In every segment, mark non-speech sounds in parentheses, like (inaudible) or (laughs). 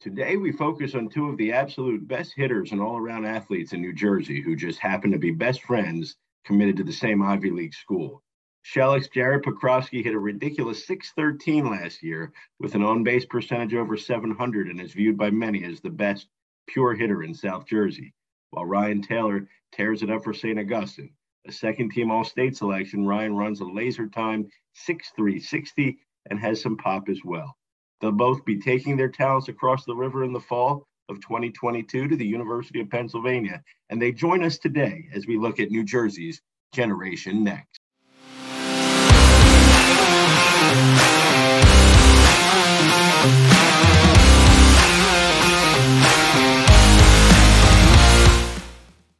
Today, we focus on two of the absolute best hitters and all around athletes in New Jersey who just happen to be best friends committed to the same Ivy League school. Schalick's Jared Pokrovsky hit a ridiculous 613 last year with an on base percentage over 700 and is viewed by many as the best pure hitter in South Jersey, while Ryan Taylor tears it up for St. Augustine. A second team All State selection, Ryan runs a laser time 6'360 and has some pop as well. They'll both be taking their talents across the river in the fall of 2022 to the University of Pennsylvania, and they join us today as we look at New Jersey's Generation Next.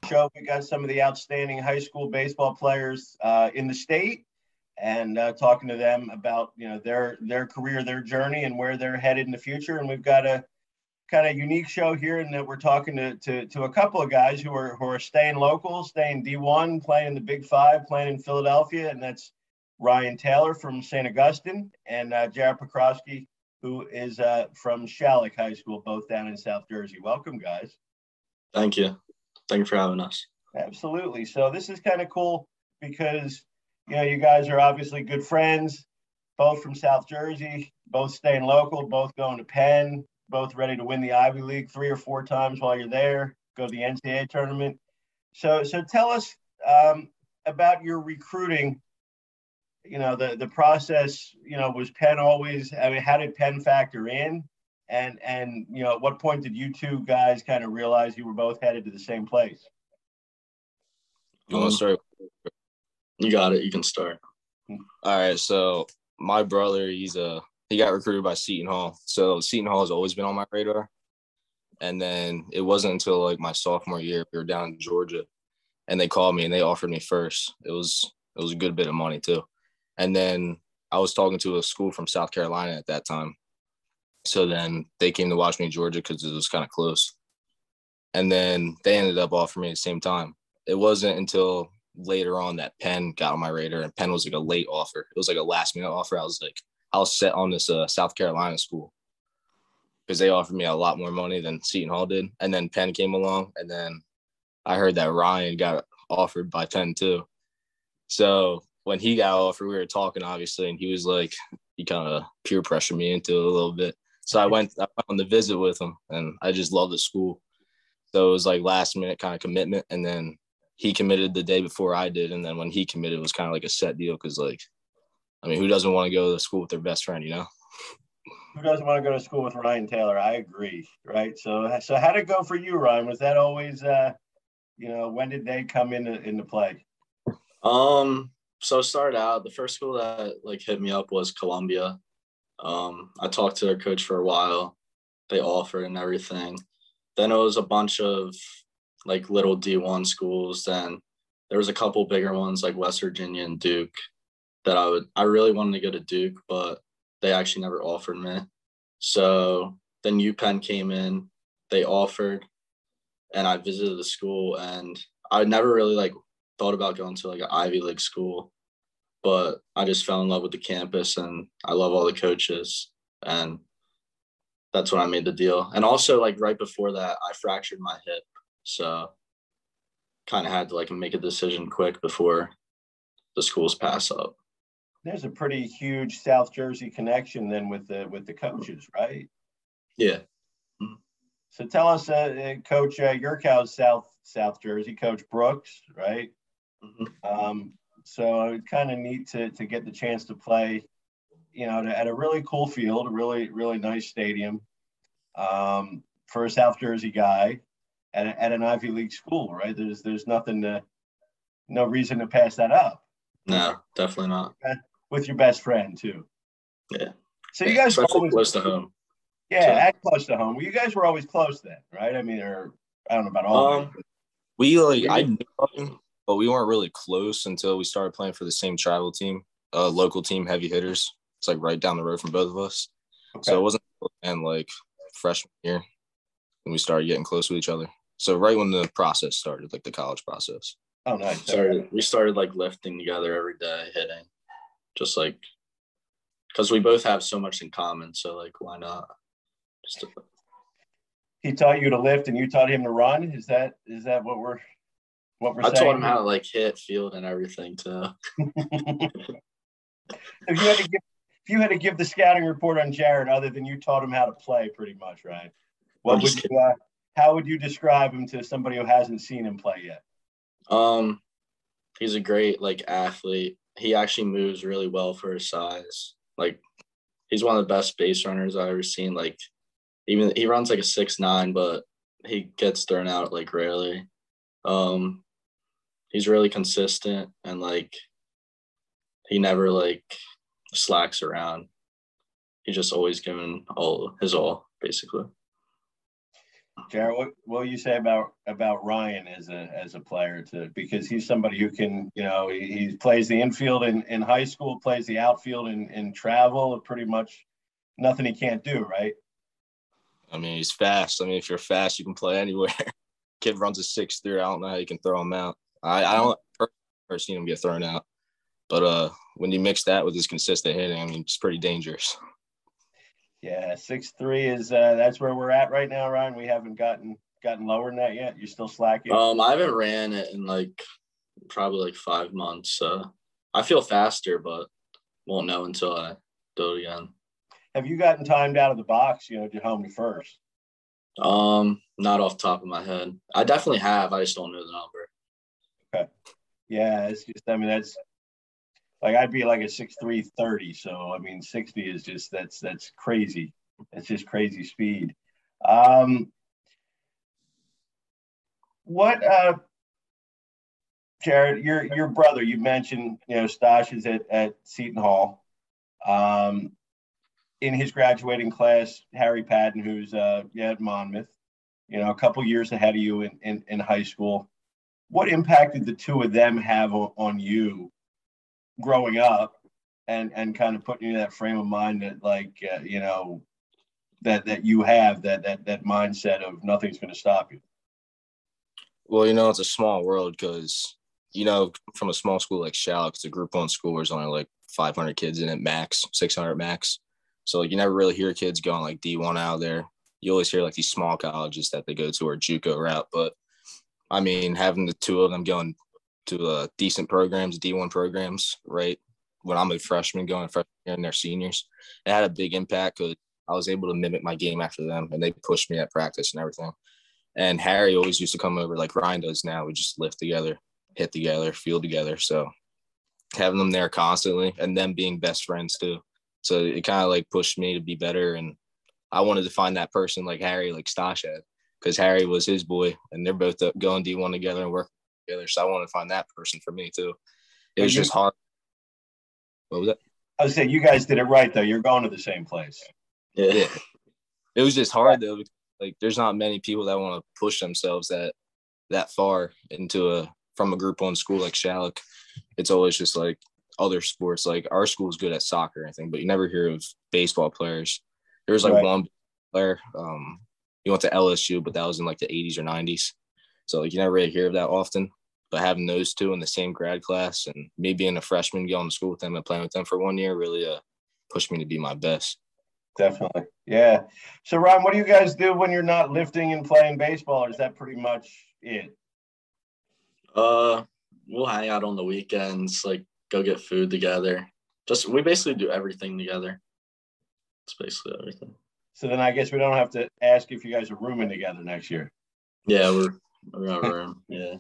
Show we got some of the outstanding high school baseball players uh, in the state and uh, talking to them about you know their their career, their journey, and where they're headed in the future. And we've got a kind of unique show here in that we're talking to, to, to a couple of guys who are who are staying local, staying D1, playing in the Big Five, playing in Philadelphia, and that's Ryan Taylor from St. Augustine and uh, Jared Pokrovsky, who is uh, from Schalick High School, both down in South Jersey. Welcome, guys. Thank you. Thank you for having us. Absolutely. So this is kind of cool because you know, you guys are obviously good friends, both from South Jersey, both staying local, both going to Penn, both ready to win the Ivy League three or four times while you're there, go to the NCAA tournament. So, so tell us um, about your recruiting. You know, the the process. You know, was Penn always? I mean, how did Penn factor in? And and you know, at what point did you two guys kind of realize you were both headed to the same place? You want to start you got it. You can start. All right. So my brother, he's a he got recruited by Seton Hall. So Seton Hall has always been on my radar. And then it wasn't until like my sophomore year, we were down in Georgia, and they called me and they offered me first. It was it was a good bit of money too. And then I was talking to a school from South Carolina at that time. So then they came to watch me in Georgia because it was kind of close. And then they ended up offering me at the same time. It wasn't until later on that Penn got on my radar, and Penn was like a late offer. It was like a last minute offer. I was like, I was set on this uh, South Carolina school because they offered me a lot more money than Seton Hall did. And then Penn came along, and then I heard that Ryan got offered by Penn too. So when he got offered, we were talking obviously, and he was like, he kind of peer pressured me into it a little bit. So I went, I went on the visit with him, and I just love the school. So it was like last minute kind of commitment, and then he committed the day before I did, and then when he committed, it was kind of like a set deal because, like, I mean, who doesn't want to go to school with their best friend, you know? Who doesn't want to go to school with Ryan Taylor? I agree, right? So, so how did it go for you, Ryan? Was that always, uh, you know, when did they come into into play? Um, so started out the first school that like hit me up was Columbia. Um, I talked to their coach for a while. They offered and everything. Then it was a bunch of like little D1 schools. Then there was a couple bigger ones like West Virginia and Duke that I would I really wanted to go to Duke, but they actually never offered me. So then UPenn came in, they offered, and I visited the school and I never really like thought about going to like an Ivy League school, but I just fell in love with the campus and I love all the coaches and that's when I made the deal. And also like right before that, I fractured my hip so kind of had to like make a decision quick before the schools pass up. There's a pretty huge South Jersey connection then with the with the coaches, right? Yeah. So tell us, uh, uh Coach uh, Yurkow's South South Jersey, Coach Brooks, right? Mm-hmm. Um, so it's kind of neat to to get the chance to play, you know, at a really cool field, a really really nice stadium, um, for a South Jersey guy at, a, at an Ivy League school, right? There's there's nothing to, no reason to pass that up. No, definitely not. With your best friend too. Yeah. So you guys were always close to home. Yeah, so. at close to home. Well, you guys were always close then, right? I mean, or I don't know about all. Um, we like I knew him, but we weren't really close until we started playing for the same travel team, uh, local team, heavy hitters. It's like right down the road from both of us. Okay. So it wasn't and like freshman year when we started getting close with each other. So right when the process started, like the college process. Oh, nice. Started, we started like lifting together every day, hitting, just like because we both have so much in common. So like, why not? Just to, he taught you to lift and you taught him to run. Is that is that what we're what we're I saying? taught him how to like hit field and everything too. (laughs) if you had to give if you had to give the scouting report on Jared, other than you taught him how to play, pretty much, right? What would you, uh, how would you describe him to somebody who hasn't seen him play yet? Um, he's a great like athlete. He actually moves really well for his size. Like, he's one of the best base runners I've ever seen. Like, even he runs like a six nine, but he gets thrown out like rarely. Um, he's really consistent and like he never like slacks around. He's just always giving all his all, basically. Jared, what, what will you say about about Ryan as a as a player to because he's somebody who can, you know, he, he plays the infield in, in high school, plays the outfield in, in travel, pretty much nothing he can't do, right? I mean, he's fast. I mean, if you're fast, you can play anywhere. (laughs) Kid runs a six three. I don't know how you can throw him out. I, I don't ever seen him get thrown out. But uh, when you mix that with his consistent hitting, I mean, it's pretty dangerous. Yeah, six three is uh, that's where we're at right now, Ryan. We haven't gotten gotten lower than that yet. You're still slacking. Um, I haven't ran it in like probably like five months. So I feel faster, but won't know until I do it again. Have you gotten timed out of the box? You know, to home to first. Um, not off the top of my head. I definitely have. I just don't know the number. Okay. Yeah, it's just I mean that's like I'd be like a six three thirty. So I mean sixty is just that's that's crazy. That's just crazy speed. Um what uh Jared, your your brother, you mentioned, you know, Stosh is at, at Seton Hall. Um in his graduating class, Harry Patton, who's uh yeah, at Monmouth, you know, a couple years ahead of you in, in, in high school what impact did the two of them have on, on you growing up and and kind of putting you in that frame of mind that like uh, you know that that you have that that that mindset of nothing's going to stop you Well, you know, it's a small world because, you know, from a small school like Schalick, it's a group one school, there's only like 500 kids in it max, 600 max. So, like, you never really hear kids going like D1 out there. You always hear like these small colleges that they go to or Juco route. But I mean, having the two of them going to uh, decent programs, D1 programs, right? When I'm a freshman going freshman and they're seniors, it had a big impact because I was able to mimic my game after them and they pushed me at practice and everything. And Harry always used to come over like Ryan does now. We just lift together, hit together, feel together. So having them there constantly and them being best friends too. So it kind of like pushed me to be better. And I wanted to find that person like Harry, like Stosh had, because Harry was his boy and they're both going D1 together and working together. So I wanted to find that person for me too. It was you- just hard. What was that? i was saying you guys did it right though you're going to the same place Yeah. Yeah. It was just hard though. Like there's not many people that want to push themselves that that far into a from a group one school like Schalick. It's always just like other sports. Like our school's good at soccer, I think, but you never hear of baseball players. There was like Right. one player. Um, he went to LSU, but that was in like the 80s or 90s. So like you never really hear of that often. But having those two in the same grad class and me being a freshman, going to school with them and playing with them for one year really uh pushed me to be my best. definitely yeah so ron what do you guys do when you're not lifting and playing baseball or is that pretty much it Uh, we'll hang out on the weekends, like go get food together. Just we basically do everything together. It's basically everything. so then i guess we don't have to ask if you guys are rooming together next year Yeah, we're we're in a (laughs) room. Yeah.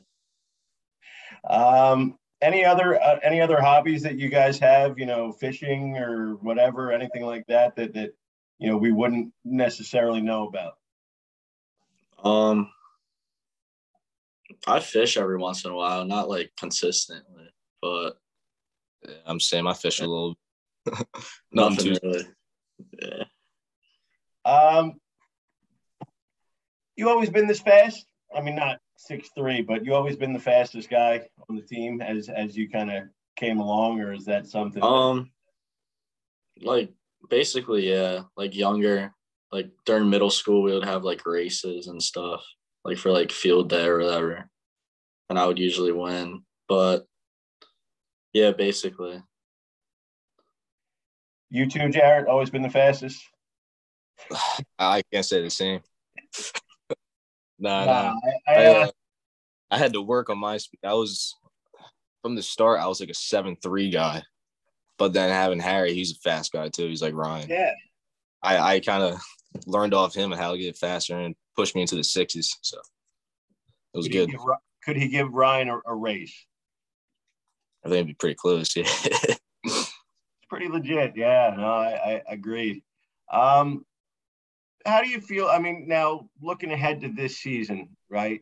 Um, any other uh, any other hobbies that you guys have? You know, fishing or whatever, anything like that that that you know we wouldn't necessarily know about. Um, I fish every once in a while, not like consistently, but Yeah, I'm saying I fish a little. (laughs) Nothing really. Yeah. Um, you always been this fast? I mean, not six three, but you always been the fastest guy on the team as as you kind of came along, or is that something? Um, like basically, yeah. Like younger, like during middle school, we would have like races and stuff, like for like field day or whatever, and I would usually win. But yeah, basically, you too, Jared, always been the fastest. (sighs) I can't say the same. Nah, nah. I, I, I, uh, I, had to work on my speed. I was from the start. I was like a seven three guy, but then having Harry, he's a fast guy too. He's like Ryan. Yeah. I I kind of learned off him and how to get faster and push me into the sixes. So it was could good. He give, could he give Ryan a, a race? I think it'd be pretty close. (laughs) Yeah. it's pretty legit. Yeah. No, I, I agree. Um, how do you feel? I mean, now looking ahead to this season, right?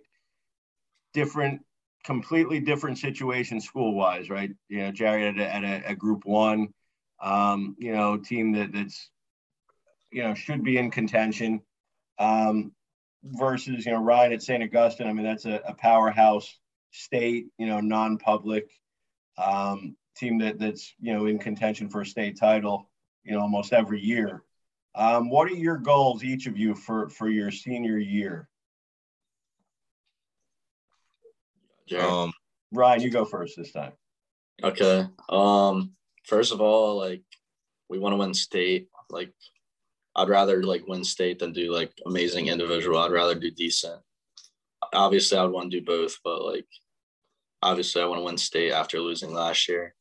Different, completely different situation school wise, right? You know, Jerry at a, at a, a group one, um, you know, team that that's, you know, should be in contention. Um, versus, you know, Ryan at St. Augustine. I mean, that's a, a powerhouse state, you know, non-public um, team that that's, you know, in contention for a state title, you know, almost every year. Um, what are your goals, each of you, for for your senior year? Um, Ryan, you go first this time. Okay. Um, first of all, like we want to win state. Like I'd rather like win state than do like amazing individual. I'd rather do decent. Obviously, I would want to do both, but like obviously, I want to win state after losing last year.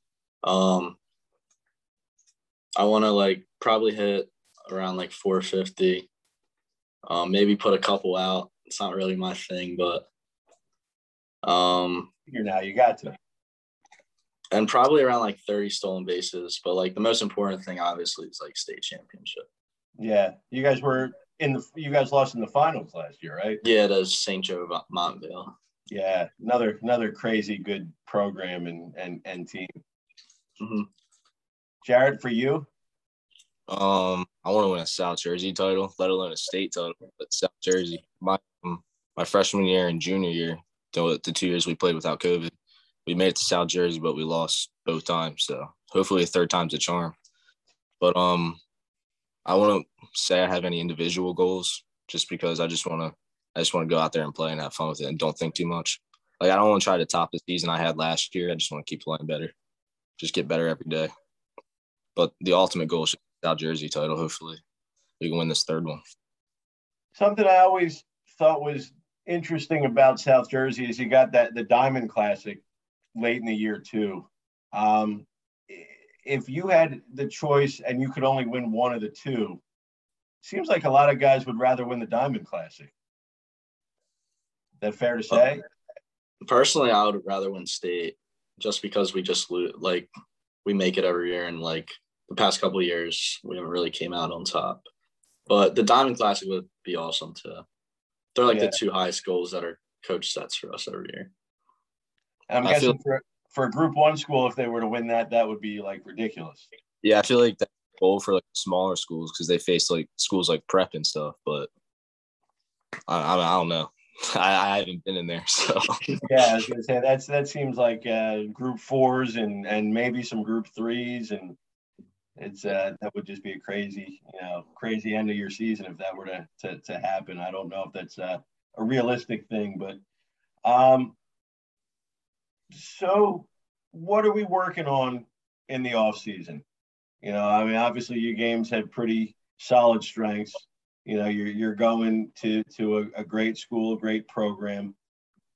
Um, I want to like probably hit around like 450. Um, maybe put a couple out. It's not really my thing, but um, you're now you got to. And probably around like 30 stolen bases, but like the most important thing, obviously, is like state championship. Yeah, you guys were in the. You guys lost in the finals last year, right? Yeah, to St. Joe Montvale. Yeah, another another crazy good program and and and team. Mm-hmm. Jared, for you? Um, I want to win a South Jersey title, let alone a state title. But South Jersey, my um, my freshman year and junior year, the, the two years we played without COVID, we made it to South Jersey, but we lost both times. So hopefully, a third time's a charm. But um, I want to say I have any individual goals, just because I just want to, I just want to go out there and play and have fun with it, and don't think too much. Like I don't want to try to top the season I had last year. I just want to keep playing better, just get better every day. But the ultimate goal is South Jersey title. Hopefully, we can win this third one. Something I always thought was interesting about South Jersey is you got that the Diamond Classic late in the year too. Um, if you had the choice and you could only win one of the two, seems like a lot of guys would rather win the Diamond Classic. Is that fair to say? Personally, I would rather win state just because we just lose. like we make it every year and like the past couple years we haven't really came out on top. But the Diamond Classic would be awesome too. They're like yeah. the two highest goals that are coach sets for us every year. I'm I guessing feel, for, for a Group One school, if they were to win that, that would be like ridiculous. Yeah, I feel like that goal for like smaller schools because they face like schools like prep and stuff. But I, I, I don't know. (laughs) I, I, haven't been in there, (laughs) so yeah, I was gonna say that's that seems like uh, Group Fours and and maybe some Group Threes and it's uh, that would just be a crazy, you know, crazy end of your season if that were to to, to happen. I don't know if that's uh, a realistic thing, but um, so what are we working on in the off season? You know, I mean, obviously your games had pretty solid strengths. You know, you're you're going to to a, a great school, a great program,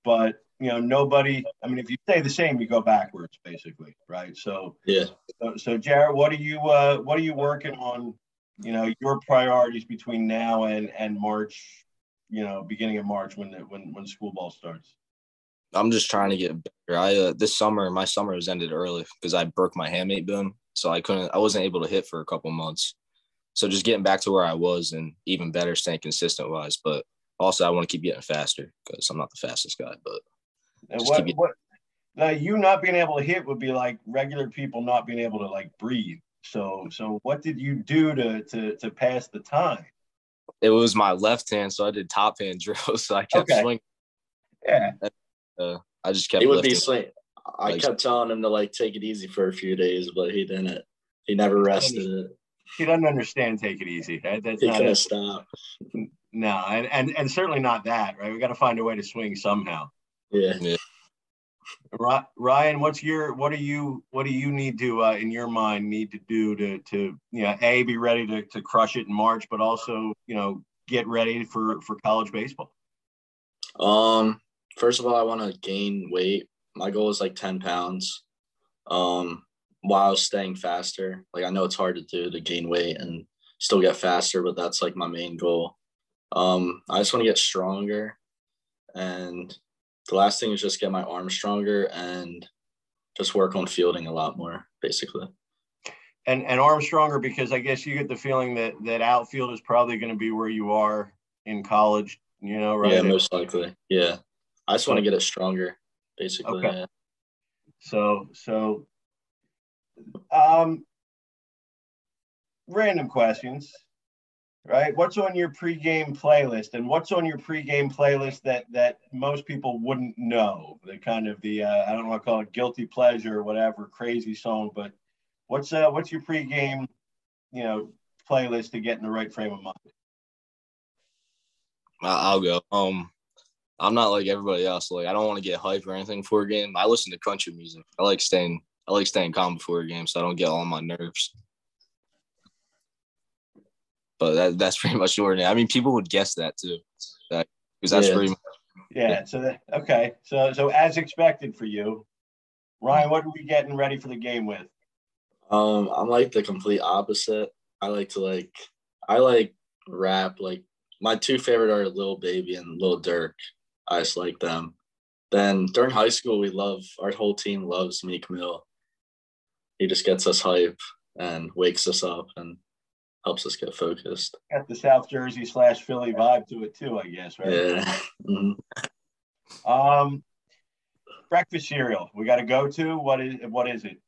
but you know, nobody. I mean, if you stay the same, you go backwards, basically, right? So yeah. So, so Jared, what are you uh, what are you working on? You know, your priorities between now and and March. You know, beginning of March when the, when when school ball starts. I'm just trying to get better. I uh, this summer, my summer was ended early because I broke my hamate bone, so I couldn't. I wasn't able to hit for a couple months. So just getting back to where I was and even better, staying consistent wise. But also, I want to keep getting faster because I'm not the fastest guy, but and what, what now you not being able to hit would be like regular people not being able to like breathe. So so what did you do to to to pass the time? It was my left hand, so I did top hand (laughs) drills. So I kept okay. swinging. Yeah. uh, I just kept. He would lifting. be swinging. I like, kept telling him to like take it easy for a few days, but he didn't. He never rested it. He doesn't understand. Take it easy. That's he not couldn't stop. No, and, and and certainly not that. Right. We got to find a way to swing somehow. Yeah. yeah. Ryan, what's your what do you what do you need to uh, in your mind need to do to to you know a be ready to, to crush it in March, but also you know get ready for for college baseball. Um, first of all, I want to gain weight. My goal is like 10 pounds. Um, while staying faster. Like I know it's hard to do to gain weight and still get faster, but that's like my main goal. Um, I just want to get stronger, and the last thing is just get my arm stronger and just work on fielding a lot more, basically. And and arm stronger because I guess you get the feeling that that outfield is probably going to be where you are in college. You know, right? Yeah, most likely. Yeah, I just want to get it stronger, basically. Okay. Yeah. So so um, random questions, right? What's on your pregame playlist, and what's on your pregame playlist that that most people wouldn't know? The kind of the uh, I don't want to call it guilty pleasure or whatever crazy song, but what's uh what's your pregame, you know, playlist to get in the right frame of mind? I'll go. Um, I'm not like everybody else. Like I don't want to get hype or anything for a game. I listen to country music. I like staying I like staying calm before a game so I don't get all my nerves. But that, that's (laughs) pretty much ordinary. I mean, people would guess that too, because that's yeah. pretty. Much, yeah. So that, okay. So so as expected for you, Ryan, what are we getting ready for the game with? Um, I'm like the complete opposite. I like to like I like rap. Like my two favorite are Lil Baby and Lil Durk. I just like them. Then during high school, we love our whole team loves Meek Mill he just gets us hype and wakes us up and helps us get focused. Got the South Jersey slash Philly vibe to it too, I guess, right? Yeah. Mm-hmm. Um, breakfast cereal. We got to go to what is what is it?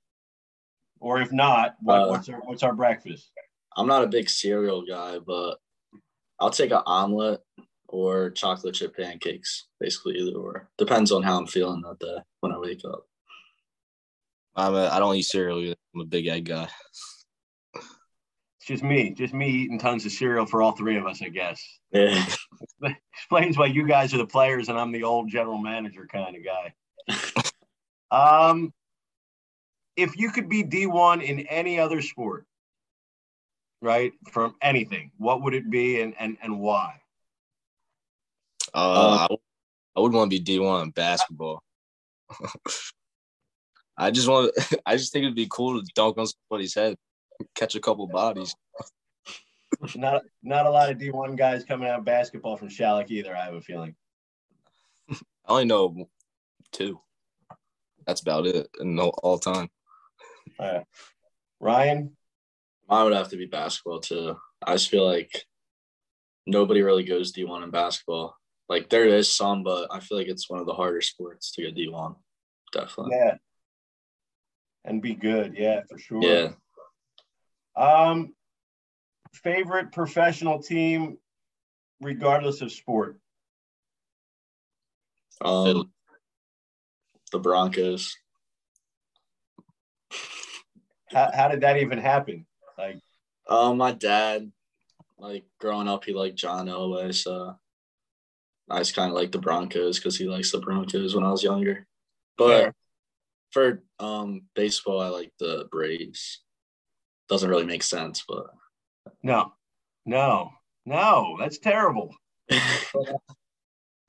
Or if not, what, uh, what's our what's our breakfast? I'm not a big cereal guy, but I'll take an omelet or chocolate chip pancakes. Basically, either or depends on how I'm feeling that day when I wake up. I'm a, I don't eat cereal either. I'm a big egg guy. It's just me, just me eating tons of cereal for all three of us, I guess. Yeah. (laughs) Explains why you guys are the players and I'm the old general manager kind of guy. (laughs) um, if you could be D1 in any other sport, right, from anything, what would it be and and, and why? Uh, I, I would want to be D1 in basketball. (laughs) I just want. I just think it'd be cool to dunk on somebody's head, catch a couple bodies. not not a lot of D one guys coming out of basketball from Schalick either. I have a feeling. I only know two. That's about it, and no all time. Uh, Ryan, I would have to be basketball too. I just feel like nobody really goes D one in basketball. Like there is some, but I feel like it's one of the harder sports to get D one. Definitely. Yeah, and be good. Yeah, for sure. Yeah. Um, favorite professional team, regardless of sport. Um, the Broncos. How, how did that even happen? Like, um, my dad, like growing up, he liked John Elway, so I just kind of like the Broncos because he likes the Broncos when I was younger. But for um baseball, I like the Braves. Doesn't really make sense, but no, no, no, that's terrible.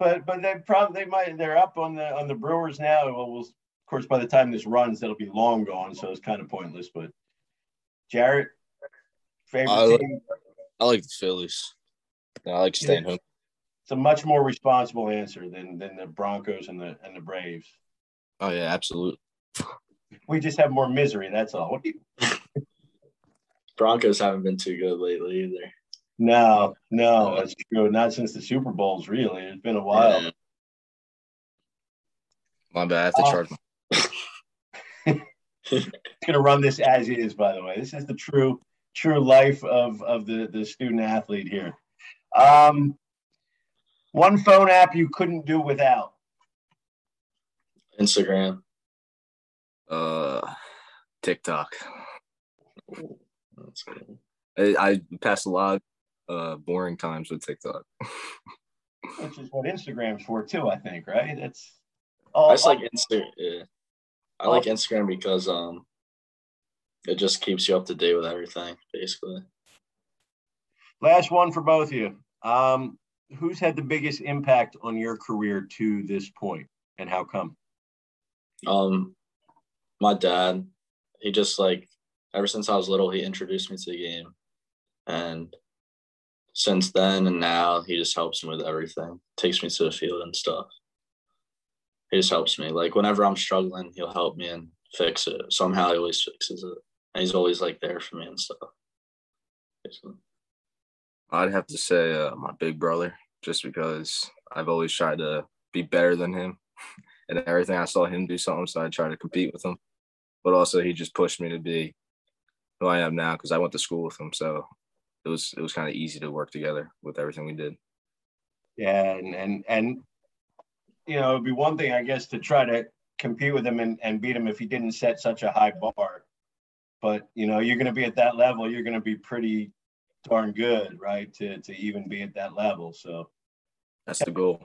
but but they probably they might they're up on the on the Brewers now. Well, we'll of course by the time this runs, that'll be long gone, so it's kind of pointless. But Jarrett, favorite I like, team? I like the Phillies. I like staying home. It's a much more responsible answer than than the Broncos and the and the Braves. Oh yeah, absolutely. We just have more misery. That's all. Broncos haven't been too good lately either. No, no, that's true. Not since the Super Bowls, really. It's been a while. Yeah. My bad. I have to charge. Uh, it's (laughs) gonna run this as is. By the way, this is the true, true life of of the the student athlete here. Um, one phone app you couldn't do without. Instagram. Uh, TikTok. I, I passed a lot of uh, boring times with TikTok. (laughs) Which is what Instagram's for too, I think, right? It's all, I just like Instagram. Yeah. I like Instagram because um it just keeps you up to date with everything, basically. Last one for both of you. Um, who's had the biggest impact on your career to this point, and how come? Um, my dad. He just like ever since I was little, he introduced me to the game, and since then and now, he just helps me with everything. Takes me to the field and stuff. He just helps me. Like whenever I'm struggling, he'll help me and fix it. Somehow he always fixes it. And he's always like there for me and stuff. I'd have to say uh, my big brother, just because I've always tried to be better than him, (laughs) and everything I saw him do something, so I tried to compete with him. But also, he just pushed me to be who I am now because I went to school with him, so it was it was kind of easy to work together with everything we did. Yeah, and and and you know, it'd be one thing, I guess, to try to compete with him and, and beat him if he didn't set such a high bar. But you know, you're going to be at that level. You're going to be pretty darn good, right? To to even be at that level. So that's the goal.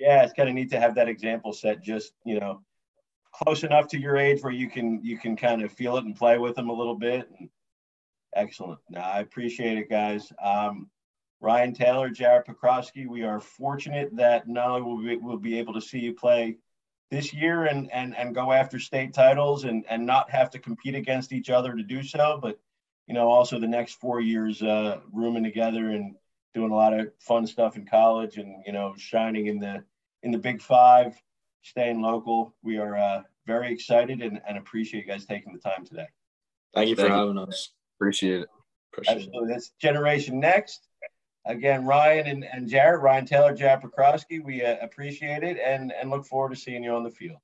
Yeah, it's kind of neat to have that example set. Just you know, close enough to your age where you can you can kind of feel it and play with them a little bit. And excellent. No, I appreciate it, guys. Um, Ryan Taylor, Jared Pekrosky, we are fortunate that not only will we will be able to see you play this year and and and go after state titles and and not have to compete against each other to do so, but you know also the next four years uh, rooming together and doing a lot of fun stuff in college and you know shining in the in the Big Five, staying local. We are uh, very excited and, and appreciate you guys taking the time today. Thank you for Thank having you. us. Appreciate it. Appreciate Absolutely. It. That's Generation Next. Again, Ryan and, and Jared, Ryan Taylor, Jared Pekrosky, we uh, appreciate it and, and look forward to seeing you on the field.